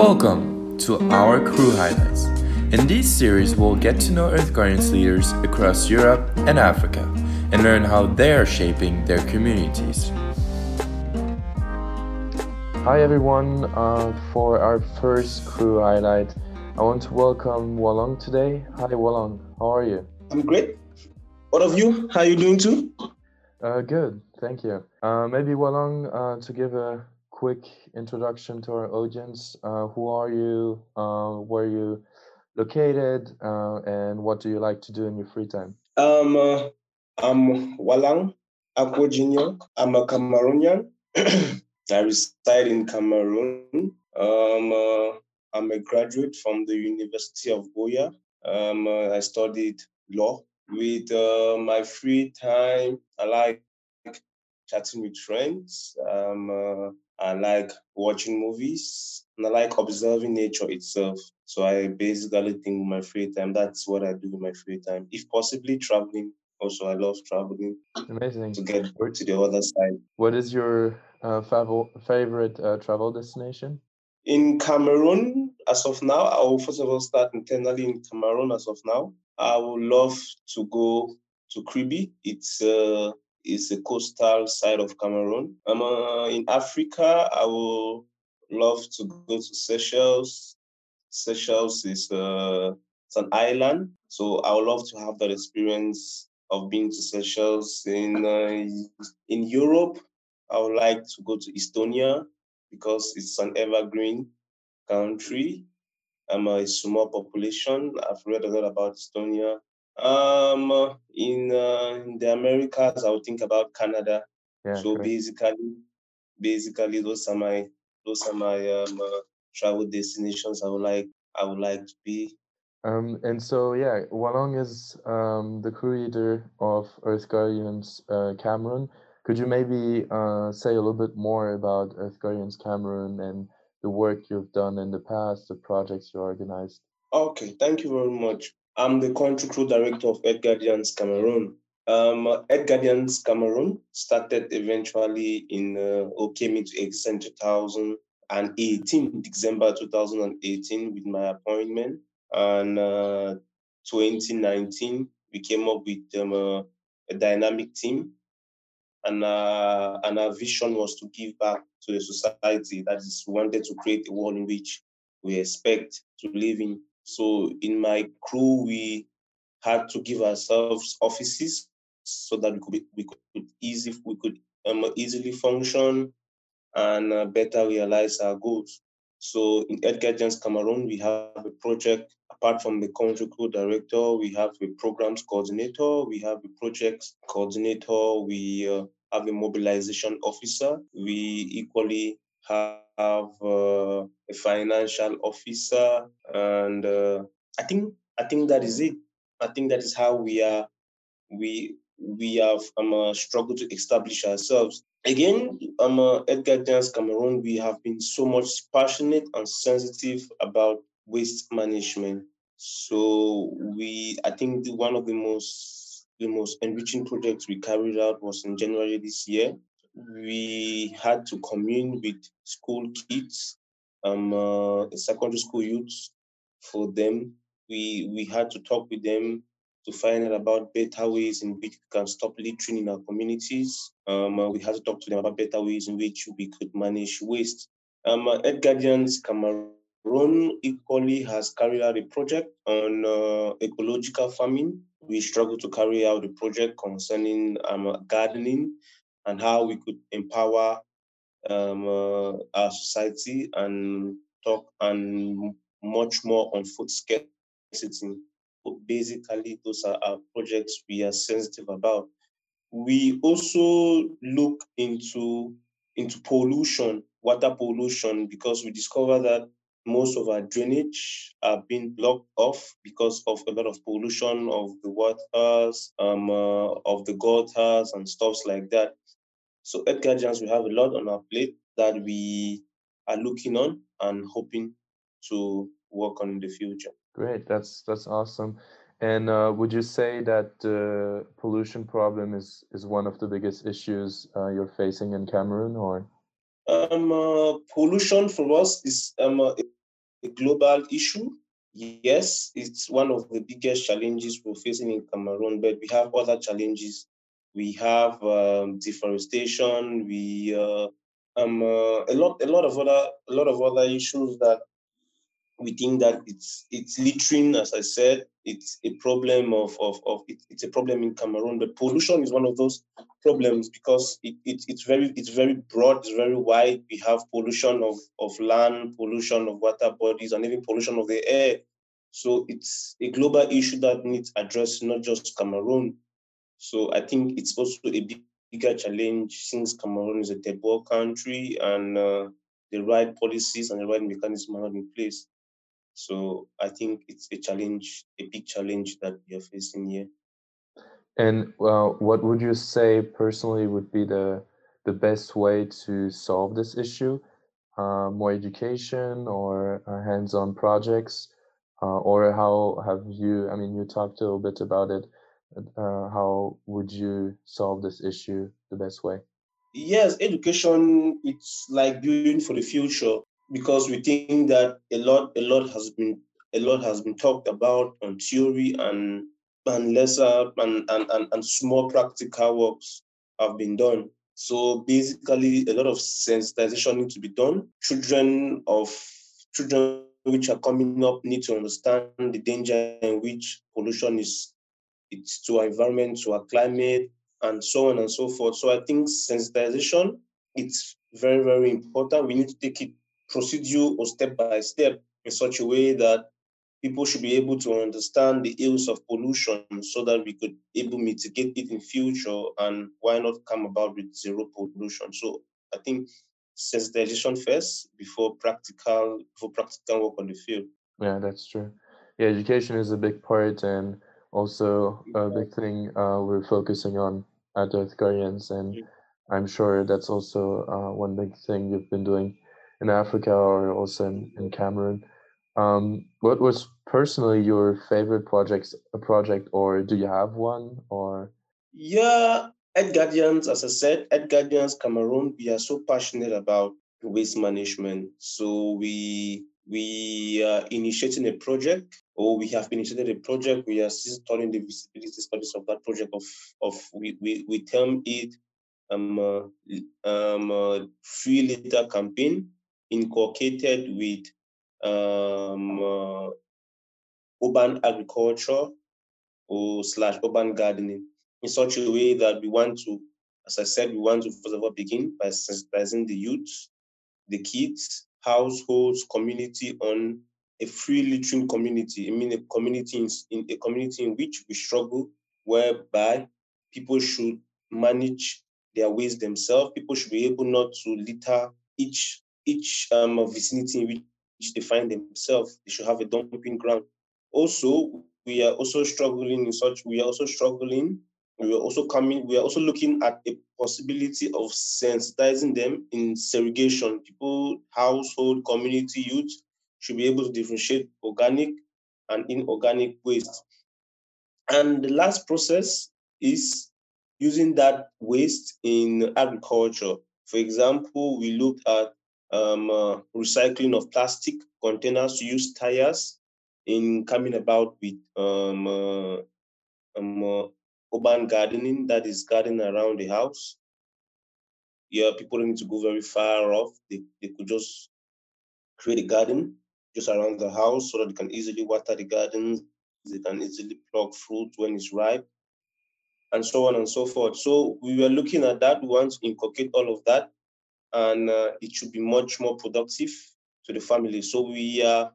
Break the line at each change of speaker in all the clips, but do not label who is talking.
Welcome to our crew highlights. In this series, we'll get to know Earth Guardians leaders across Europe and Africa and learn how they are shaping their communities. Hi everyone, uh, for our first crew highlight, I want to welcome Wallang today. Hi Wallang, how are you?
I'm great. What of you? How are you doing too?
Uh, good, thank you. Uh, maybe Wallang, uh, to give a quick introduction to our audience. Uh, who are you? Uh, where are you located? Uh, and what do you like to do in your free time?
Um, uh, I'm Wallang Akwo I'm a Cameroonian. I reside in Cameroon. Um, uh, I'm a graduate from the University of Buea. Um, uh, I studied law. With my free time, I like chatting with friends. Um, I like watching movies and I like observing nature itself. So I basically think my free time, that's what I do in my free time. If possibly traveling. Also, I love traveling.
Amazing.
To get to the other side.
What is your uh, favorite uh, travel destination?
In Cameroon, as of now, I will first of all start internally in Cameroon as of now. I would love to go to Kribi. It's uh, is the coastal side of Cameroon. Um, uh, in Africa, I would love to go to Seychelles. Seychelles is uh, it's an island, so I would love to have that experience of being to Seychelles. In uh, in Europe, I would like to go to Estonia because it's an evergreen country. I'm a small population. I've read a lot about Estonia. Um, in, uh, in the Americas, I would think about Canada. Yeah, so correct. basically, basically, those are my those are my um, uh, travel destinations. I would like I would like to be.
Um, and so yeah, Wallang is um, the crew leader of Earth Guardians uh, Cameroon. Could you maybe uh, say a little bit more about Earth Guardians Cameroon and the work you've done in the past, the projects you organized?
Okay, thank you very much. I'm the country crew director of Earth Guardians Cameroon. Um, Earth Guardians Cameroon started eventually in uh, or came into existence 2018, December 2018, with my appointment. And uh, 2019, we came up with um, uh, a dynamic team. And, uh, and our vision was to give back to the society. That is, we wanted to create a world in which we expect to live in so in my crew, we had to give ourselves offices so that we could we could easy we could um, easily function and uh, better realize our goals. So in Earth Guardians Cameroon, we have a project. Apart from the country crew director, we have a programs coordinator, we have a project coordinator, we uh, have a mobilization officer. We equally have uh, a financial officer, and uh, I think I think that is it. I think that is how we are we we have um, uh, struggled to establish ourselves. Again, um, uh, Earth Guardians Cameroon, we have been so much passionate and sensitive about waste management. So we, I think the, one of the most the most enriching projects we carried out was in January this year we had to commune with school kids, um, uh, secondary school youths. For them, we we had to talk with them to find out about better ways in which we can stop littering in our communities. Um, uh, we had to talk to them about better ways in which we could manage waste. Um, uh, Earth Guardians Cameroon equally has carried out a project on uh, ecological farming. We struggle to carry out a project concerning um, gardening and how we could empower um, uh, our society and talk and much more on food scarcity. Basically, those are our projects we are sensitive about. We also look into into pollution, water pollution, because we discover that most of our drainage are being blocked off because of a lot of pollution of the waters, um, uh, of the gutters and stuffs like that. So Earth Guardians, we have a lot on our plate that we are looking on and hoping to work on in the future.
Great, that's that's awesome. And uh, would you say that the uh, pollution problem is is one of the biggest issues uh, you're facing in Cameroon, or?
Um, uh, pollution for us is um, uh, global issue. Yes, it's one of the biggest challenges we're facing in Cameroon, but we have other challenges. We have um, deforestation. We uh, um, uh, a lot, a lot of other, a lot of other issues that we think that it's it's littering, as I said, it's a problem of of, of it, it's a problem in Cameroon. But pollution is one of those problems because it, it it's very it's very broad, it's very wide. We have pollution of of land, pollution of water bodies, and even pollution of the air. So it's a global issue that needs addressed, not just Cameroon. So I think it's also a big, bigger challenge since Cameroon is a third country and uh, the right policies and the right mechanisms are not in place. So I think it's a challenge, a big challenge that we are facing here.
And what would you say personally would be the the best way to solve this issue? Uh, more education or uh, hands-on projects, uh, or how have you? I mean, you talked a little bit about it. Uh, how would you solve this issue the best way?
Yes, education. It's like building for the future because we think that a lot a lot has been a lot has been talked about on theory and and lesser and, and, and, and small practical works have been done. So basically a lot of sensitization needs to be done. Children of children which are coming up need to understand the danger in which pollution is it's to our environment, to our climate, and so on and so forth. So I think sensitization it's very, very important. We need to take it procedure or step by step in such a way that people should be able to understand the ills of pollution so that we could able mitigate it in future and why not come about with zero pollution so i think sensitization first before practical before practical work on the field
yeah that's true yeah education is a big part and also a big thing uh, we're focusing on at earth guardians and i'm sure that's also uh, one big thing you've been doing in Africa or also in, in Cameroon. Um, what was personally your favorite project, a project, or do you have one? Or
yeah, Earth Guardians, as I said, Earth Guardians Cameroon, we are so passionate about waste management. So we we are initiating a project, or we have been initiated a project. We are still studying the visibility studies of that project. Of of we we, we term it um, uh, um uh, free litter campaign inculcated with um, uh, urban agriculture or slash urban gardening in such a way that we want to, as I said, we want to first of all begin by sensitizing the youth, the kids, households, community on a free littering community. I mean, a community in, in a community in which we struggle, whereby people should manage their ways themselves. People should be able not to litter each each um, vicinity in which they find themselves, they should have a dumping ground. Also, we are also struggling in such, we are also struggling, we are also coming, we are also looking at a possibility of sensitizing them in segregation. People, household, community, youth should be able to differentiate organic and inorganic waste. And the last process is using that waste in agriculture. For example, we looked at um, uh, recycling of plastic containers, to use tires in coming about with um, uh, um, uh, urban gardening, that is gardening around the house. Yeah, people don't need to go very far off. They, they could just create a garden just around the house so that they can easily water the gardens. They can easily pluck fruit when it's ripe and so on and so forth. So we were looking at that. We want to inculcate all of that and uh, it should be much more productive to the family. So we are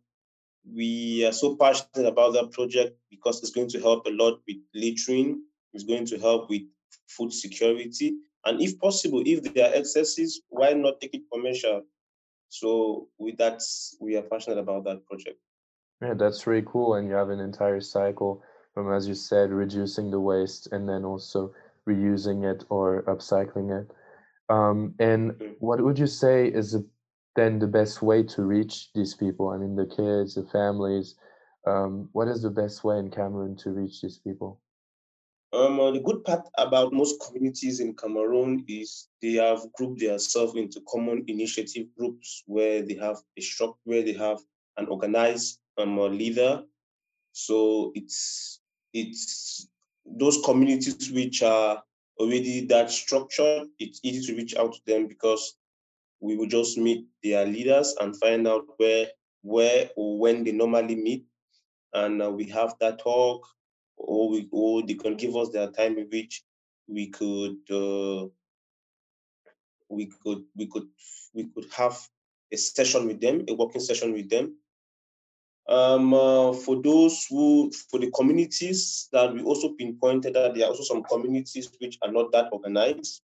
we are so passionate about that project because it's going to help a lot with littering. It's going to help with food security, and if possible, if there are excesses, why not take it commercial? So with that, we are passionate about that project.
Yeah, that's really cool, and you have an entire cycle from, as you said, reducing the waste and then also reusing it or upcycling it. Um, and mm-hmm. what would you say is then the best way to reach these people? I mean, the kids, the families. Um, what is the best way in Cameroon to reach these people?
Um, uh, the good part about most communities in Cameroon is they have grouped themselves into common initiative groups where they have a shop, where they have an organized um, leader. So it's it's those communities which are already that structured. It's easy to reach out to them because we will just meet their leaders and find out where where or when they normally meet, and uh, we have that talk, or we or they can give us their time in which we could uh, we could we could we could have a session with them, a working session with them. Um, uh, for those who, for the communities that we also pinpointed that there are also some communities which are not that organized,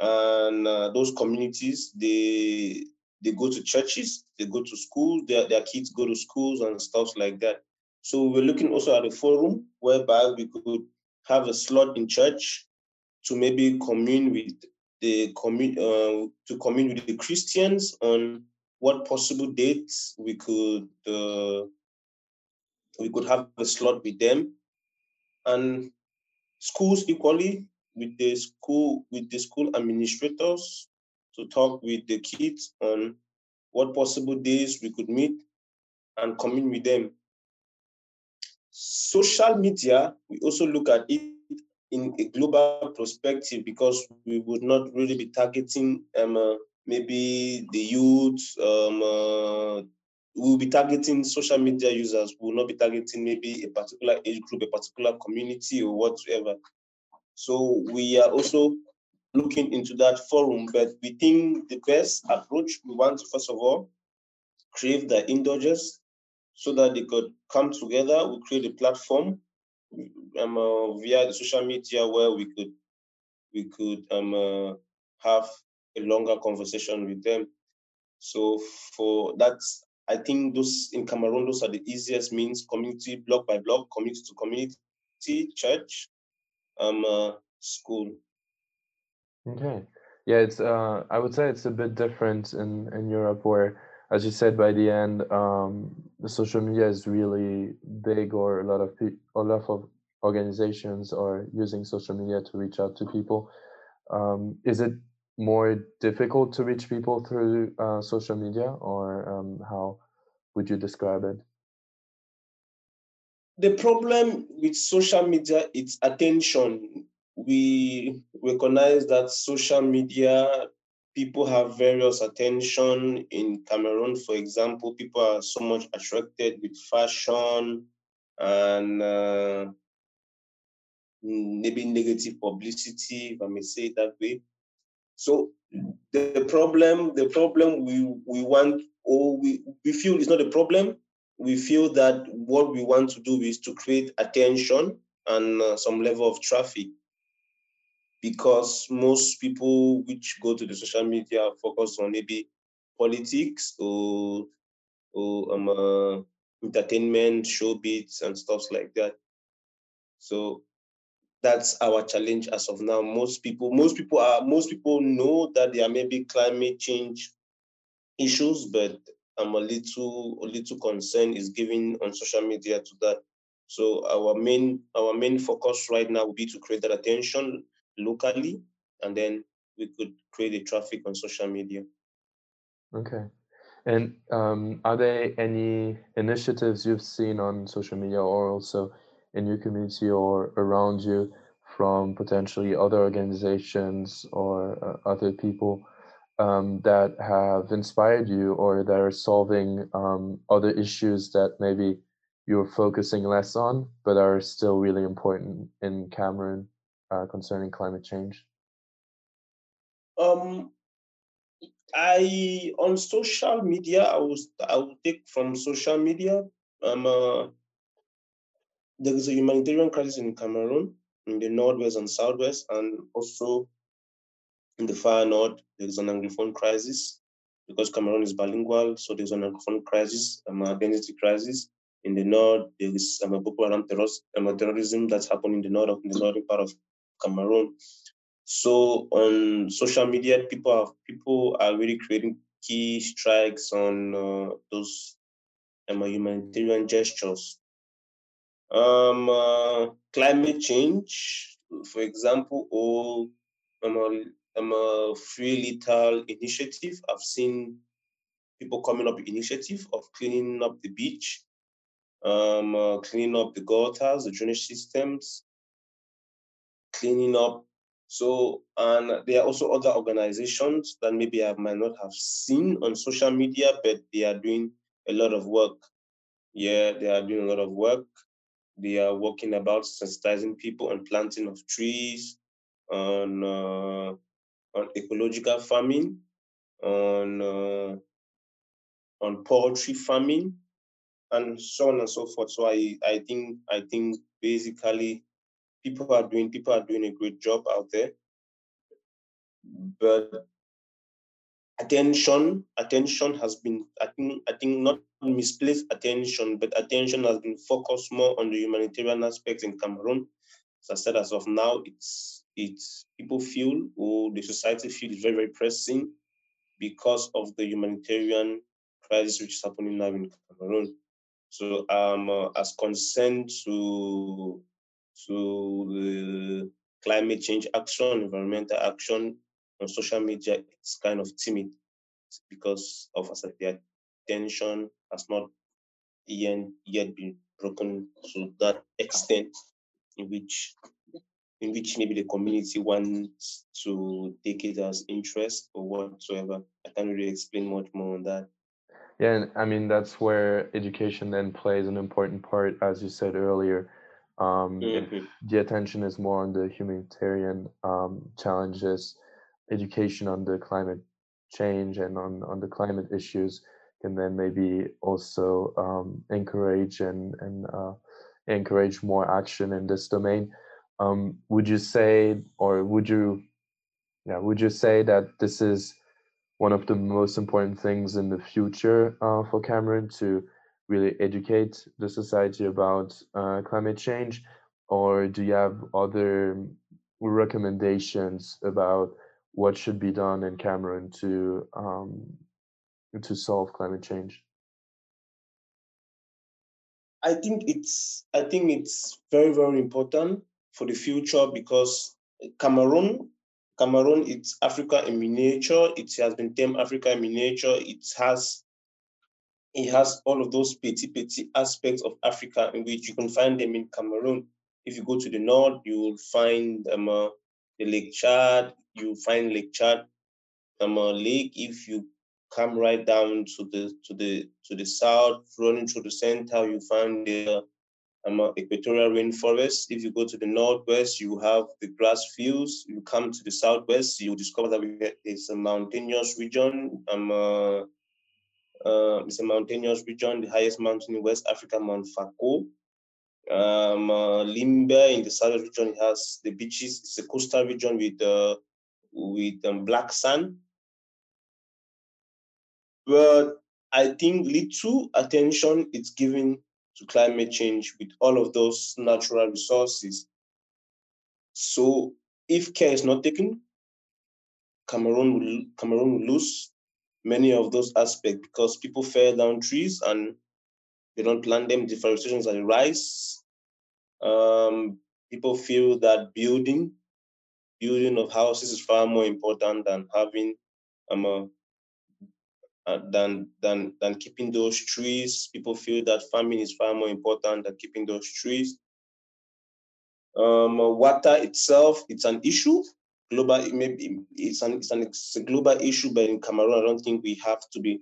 and uh, those communities they they go to churches, they go to schools, their, their kids go to schools and stuff like that. So we're looking also at a forum whereby we could have a slot in church to maybe commune with the commune uh, to commune with the Christians on what possible dates we could uh, we could have a slot with them, and schools equally with the school with the school administrators to talk with the kids on what possible days we could meet and commune with them. Social media, we also look at it in a global perspective because we would not really be targeting um, uh, maybe the youth. Um, uh, we'll be targeting social media users. We will not be targeting maybe a particular age group, a particular community, or whatever. So we are also looking into that forum, but we think the best approach we want to first of all create the indulgence so that they could come together. We create a platform um, uh, via the social media where we could we could um, uh, have a longer conversation with them. So for that, I think those in Cameroon, those are the easiest means: community, block by block, community to community, church, um, uh, school.
Okay. Yeah, it's uh, I would say it's a bit different in in Europe where as you said by the end um, the social media is really big or a lot of pe- a lot of organizations are using social media to reach out to people. Um, is it more difficult to reach people through uh, social media or um, how would you describe it?
The problem with social media is attention. We recognize that social media people have various attention in Cameroon. For example, people are so much attracted with fashion and uh, maybe negative publicity, if I may say it that way. So the problem, the problem we we want or we, we feel is not a problem. We feel that what we want to do is to create attention and uh, some level of traffic because most people which go to the social media focus on maybe politics or or um, uh, entertainment, showbiz, and stuff like that. So that's our challenge as of now. Most people, most people are, most people know that there may be climate change issues, but I'm a little, a little concern is given on social media to that. So our main, our main focus right now will be to create that attention locally, and then we could create the traffic on social media.
Okay. And um, are there any initiatives you've seen on social media or also in your community or around you from potentially other organizations or uh, other people um, that have inspired you or that are solving um, other issues that maybe you're focusing less on but are still really important in Cameroon? Uh, concerning climate change?
Um, I on social media, I was I will take from social media. Um, uh, there is a humanitarian crisis in Cameroon, in the northwest and southwest, and also in the far north, there is an anglophone crisis because Cameroon is bilingual. So there's an anglophone crisis, um, identity crisis. In the north, there is um, a Boko Haram terrorism that's happening in the north of in the northern part of Cameroon. So on social media, people have people are really creating key strikes on uh, those um, humanitarian gestures. Um, uh, climate change, for example, or um, um, a free lethal initiative. I've seen people coming up initiative of cleaning up the beach, um, uh, cleaning up the gutters, the drainage systems, cleaning up. So, and there are also other organizations that maybe I might not have seen on social media, but they are doing a lot of work. Yeah, they are doing a lot of work. They are working about sensitizing people on planting of trees, on uh, on ecological farming, on uh, on poultry farming, and so on and so forth. So I I think I think basically people are doing people are doing a great job out there, but attention attention has been I think I think not misplaced attention, but attention has been focused more on the humanitarian aspects in Cameroon. As I said, as of now, it's it's people feel or the society feels very very pressing because of the humanitarian crisis which is happening now in Cameroon. So um, uh, as concerned to to the climate change action, environmental action on social media, it's kind of timid because of as the attention has not yet, yet been broken to that extent in which in which maybe the community wants to take it as interest or whatsoever. I can't really explain much more on that.
Yeah, and I mean that's where education then plays an important part, as you said earlier. Um, mm-hmm. The attention is more on the humanitarian um, challenges, education on the climate change and on, on the climate issues can then maybe also um, encourage and, and uh, encourage more action in this domain. Um, would you say, or would you, yeah, would you say that this is one of the most important things in the future uh, for Cameroon to really educate the society about uh, climate change, or do you have other recommendations about what should be done in Cameroon to um, to solve climate change?
I think it's I think it's very very important for the future because Cameroon Cameroon it's Africa in miniature. It has been termed Africa in miniature. It has it has all of those petty petty aspects of Africa in which you can find them in Cameroon. If you go to the north, you will find um, uh, the Lake Chad. You find Lake Chad um, uh, Lake. If you come right down to the to the to the south, running through the center, you find the um, equatorial rainforest. If you go to the northwest, you have the grass fields. You come to the southwest, you discover that it's a mountainous region. Um, uh, uh, it's a mountainous region, the highest mountain in West Africa, Mount Fako. Um, uh, Limbe in the southern region has the beaches. It's a coastal region with uh, with um, black sand. But I think little attention is given to climate change with all of those natural resources. So if care is not taken, Cameroon will, Cameroon will lose many of those aspects because people fell down trees and they don't plant them, deforestation are rise. Um, people feel that building, building of houses is far more important than having um, a uh, than than than keeping those trees. People feel that farming is far more important than keeping those trees. Um, water itself, it's an issue. Global, maybe it's an, it's an it's a global issue, but in Cameroon, I don't think we have to be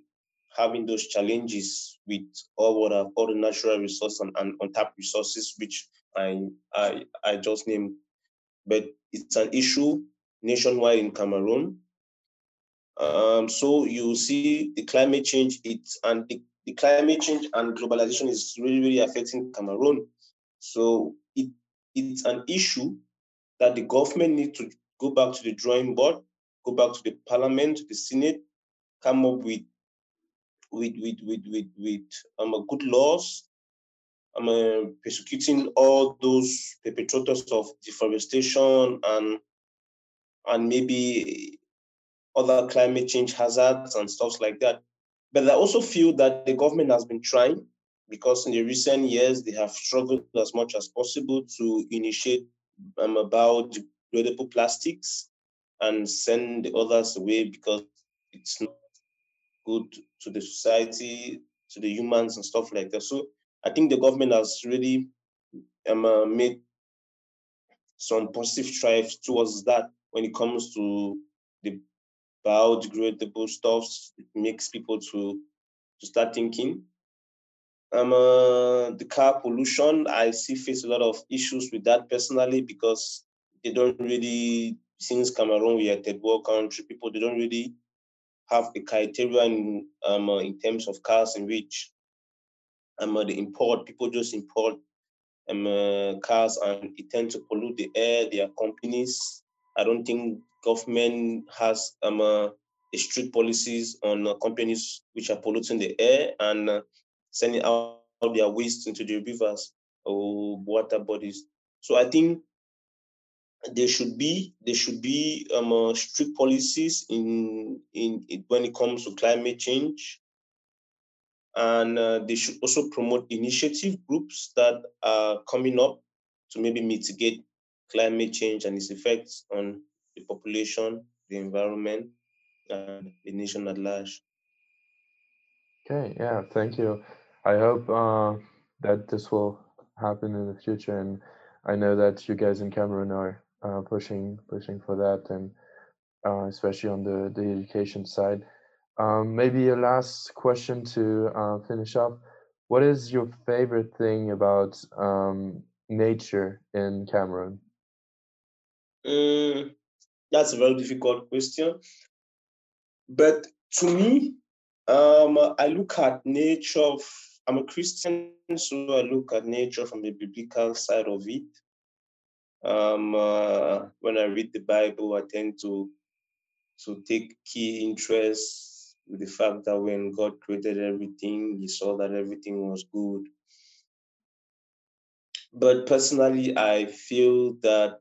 having those challenges with all what all the natural resources and, and untapped resources, which I I I just named. But it's an issue nationwide in Cameroon. Um, so you see the climate change, it's and the, the climate change and globalization is really, really affecting Cameroon. So it it's an issue that the government needs to go back to the drawing board, go back to the parliament, the senate, come up with with with with with, with um, good laws, um, uh, persecuting all those perpetrators of deforestation and and maybe other climate change hazards and stuff like that. But I also feel that the government has been trying because in the recent years they have struggled as much as possible to initiate um, about biodegradable plastics and send the others away because it's not good to the society, to the humans and stuff like that. So I think the government has really um, uh, made some positive strides towards that when it comes to the biodegradable stuffs. It makes people to to start thinking. Um, uh, the car pollution, I see face a lot of issues with that personally because they don't really, since Cameroon, we are a third world country, people, they don't really have a criteria in, um, uh, in terms of cars in which um, uh, they import, people just import um, uh, cars and it tends to pollute the air, their companies. I don't think government has um, uh, strict policies on uh, companies which are polluting the air and uh, sending out their waste into the rivers or water bodies. So I think there should be there should be um, uh, strict policies in, in, in when it comes to climate change, and uh, they should also promote initiative groups that are coming up to maybe mitigate climate change and its effects on the population, the environment, and the nation at large.
Okay, yeah, thank you. I hope uh, that this will happen in the future, and I know that you guys in Cameroon are uh, pushing pushing for that, and uh, especially on the the education side. Um, maybe a last question to uh, finish up. What is your favorite thing about um, nature in Cameroon?
Mm, that's a very difficult question. But to me, um, I look at nature. I'm a Christian, so I look at nature from the biblical side of it. Um, uh, when I read the Bible, I tend to to take key interest with the fact that when God created everything, He saw that everything was good. But personally, I feel that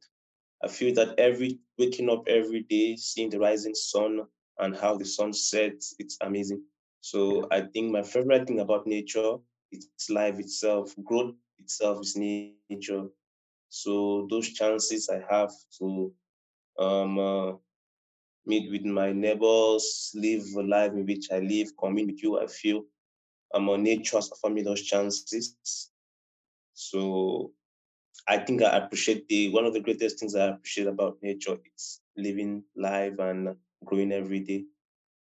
I feel that every waking up every day, seeing the rising sun and how the sun sets, it's amazing. So I think my favorite thing about nature is life itself. Growth itself is nature. So those chances I have to um, uh, meet with my neighbors, live a life in which I live, commune with you, I feel I'm on nature has me those chances. So I think I appreciate the one of the greatest things I appreciate about nature is living life and growing every day.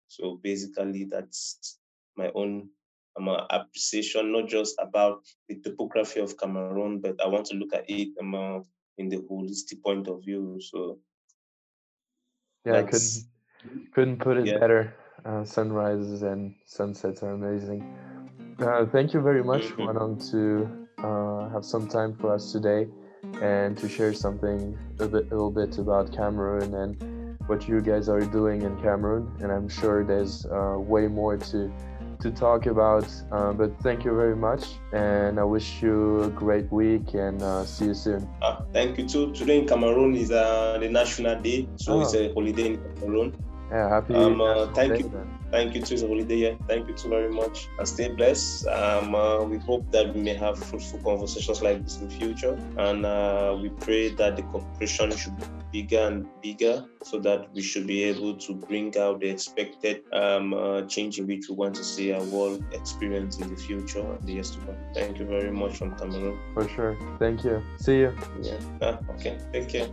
So basically, that's my own um, appreciation, not just about the topography of Cameroon, but I want to look at it um, in the holistic point of view. So
yeah, I couldn't couldn't put it yeah. better. Uh, sunrises and sunsets are amazing. Uh, thank you very much, mm-hmm. Wanong, to uh, have some time for us today and to share something a, bit, a little bit about Cameroon and what you guys are doing in Cameroon, and I'm sure there's uh, way more to to talk about. Uh, but thank you very much, and I wish you a great week, and uh, see you soon.
Uh, thank you too. Today in Cameroon is uh, the National Day, so oh. it's a holiday in Cameroon.
Yeah, happy.
Um, uh, thank you. Then. Thank you too. It's a holiday. Yeah. Thank you too very much. And stay blessed. Um, uh, we hope that we may have fruitful conversations like this in the future. And uh, we pray that the cooperation should be bigger and bigger so that we should be able to bring out the expected um, uh, change in which we want to see our world experience in the future and the years to come. Thank you very much from Cameroon.
For sure. Thank you. See you.
Yeah. Ah, okay. Take care.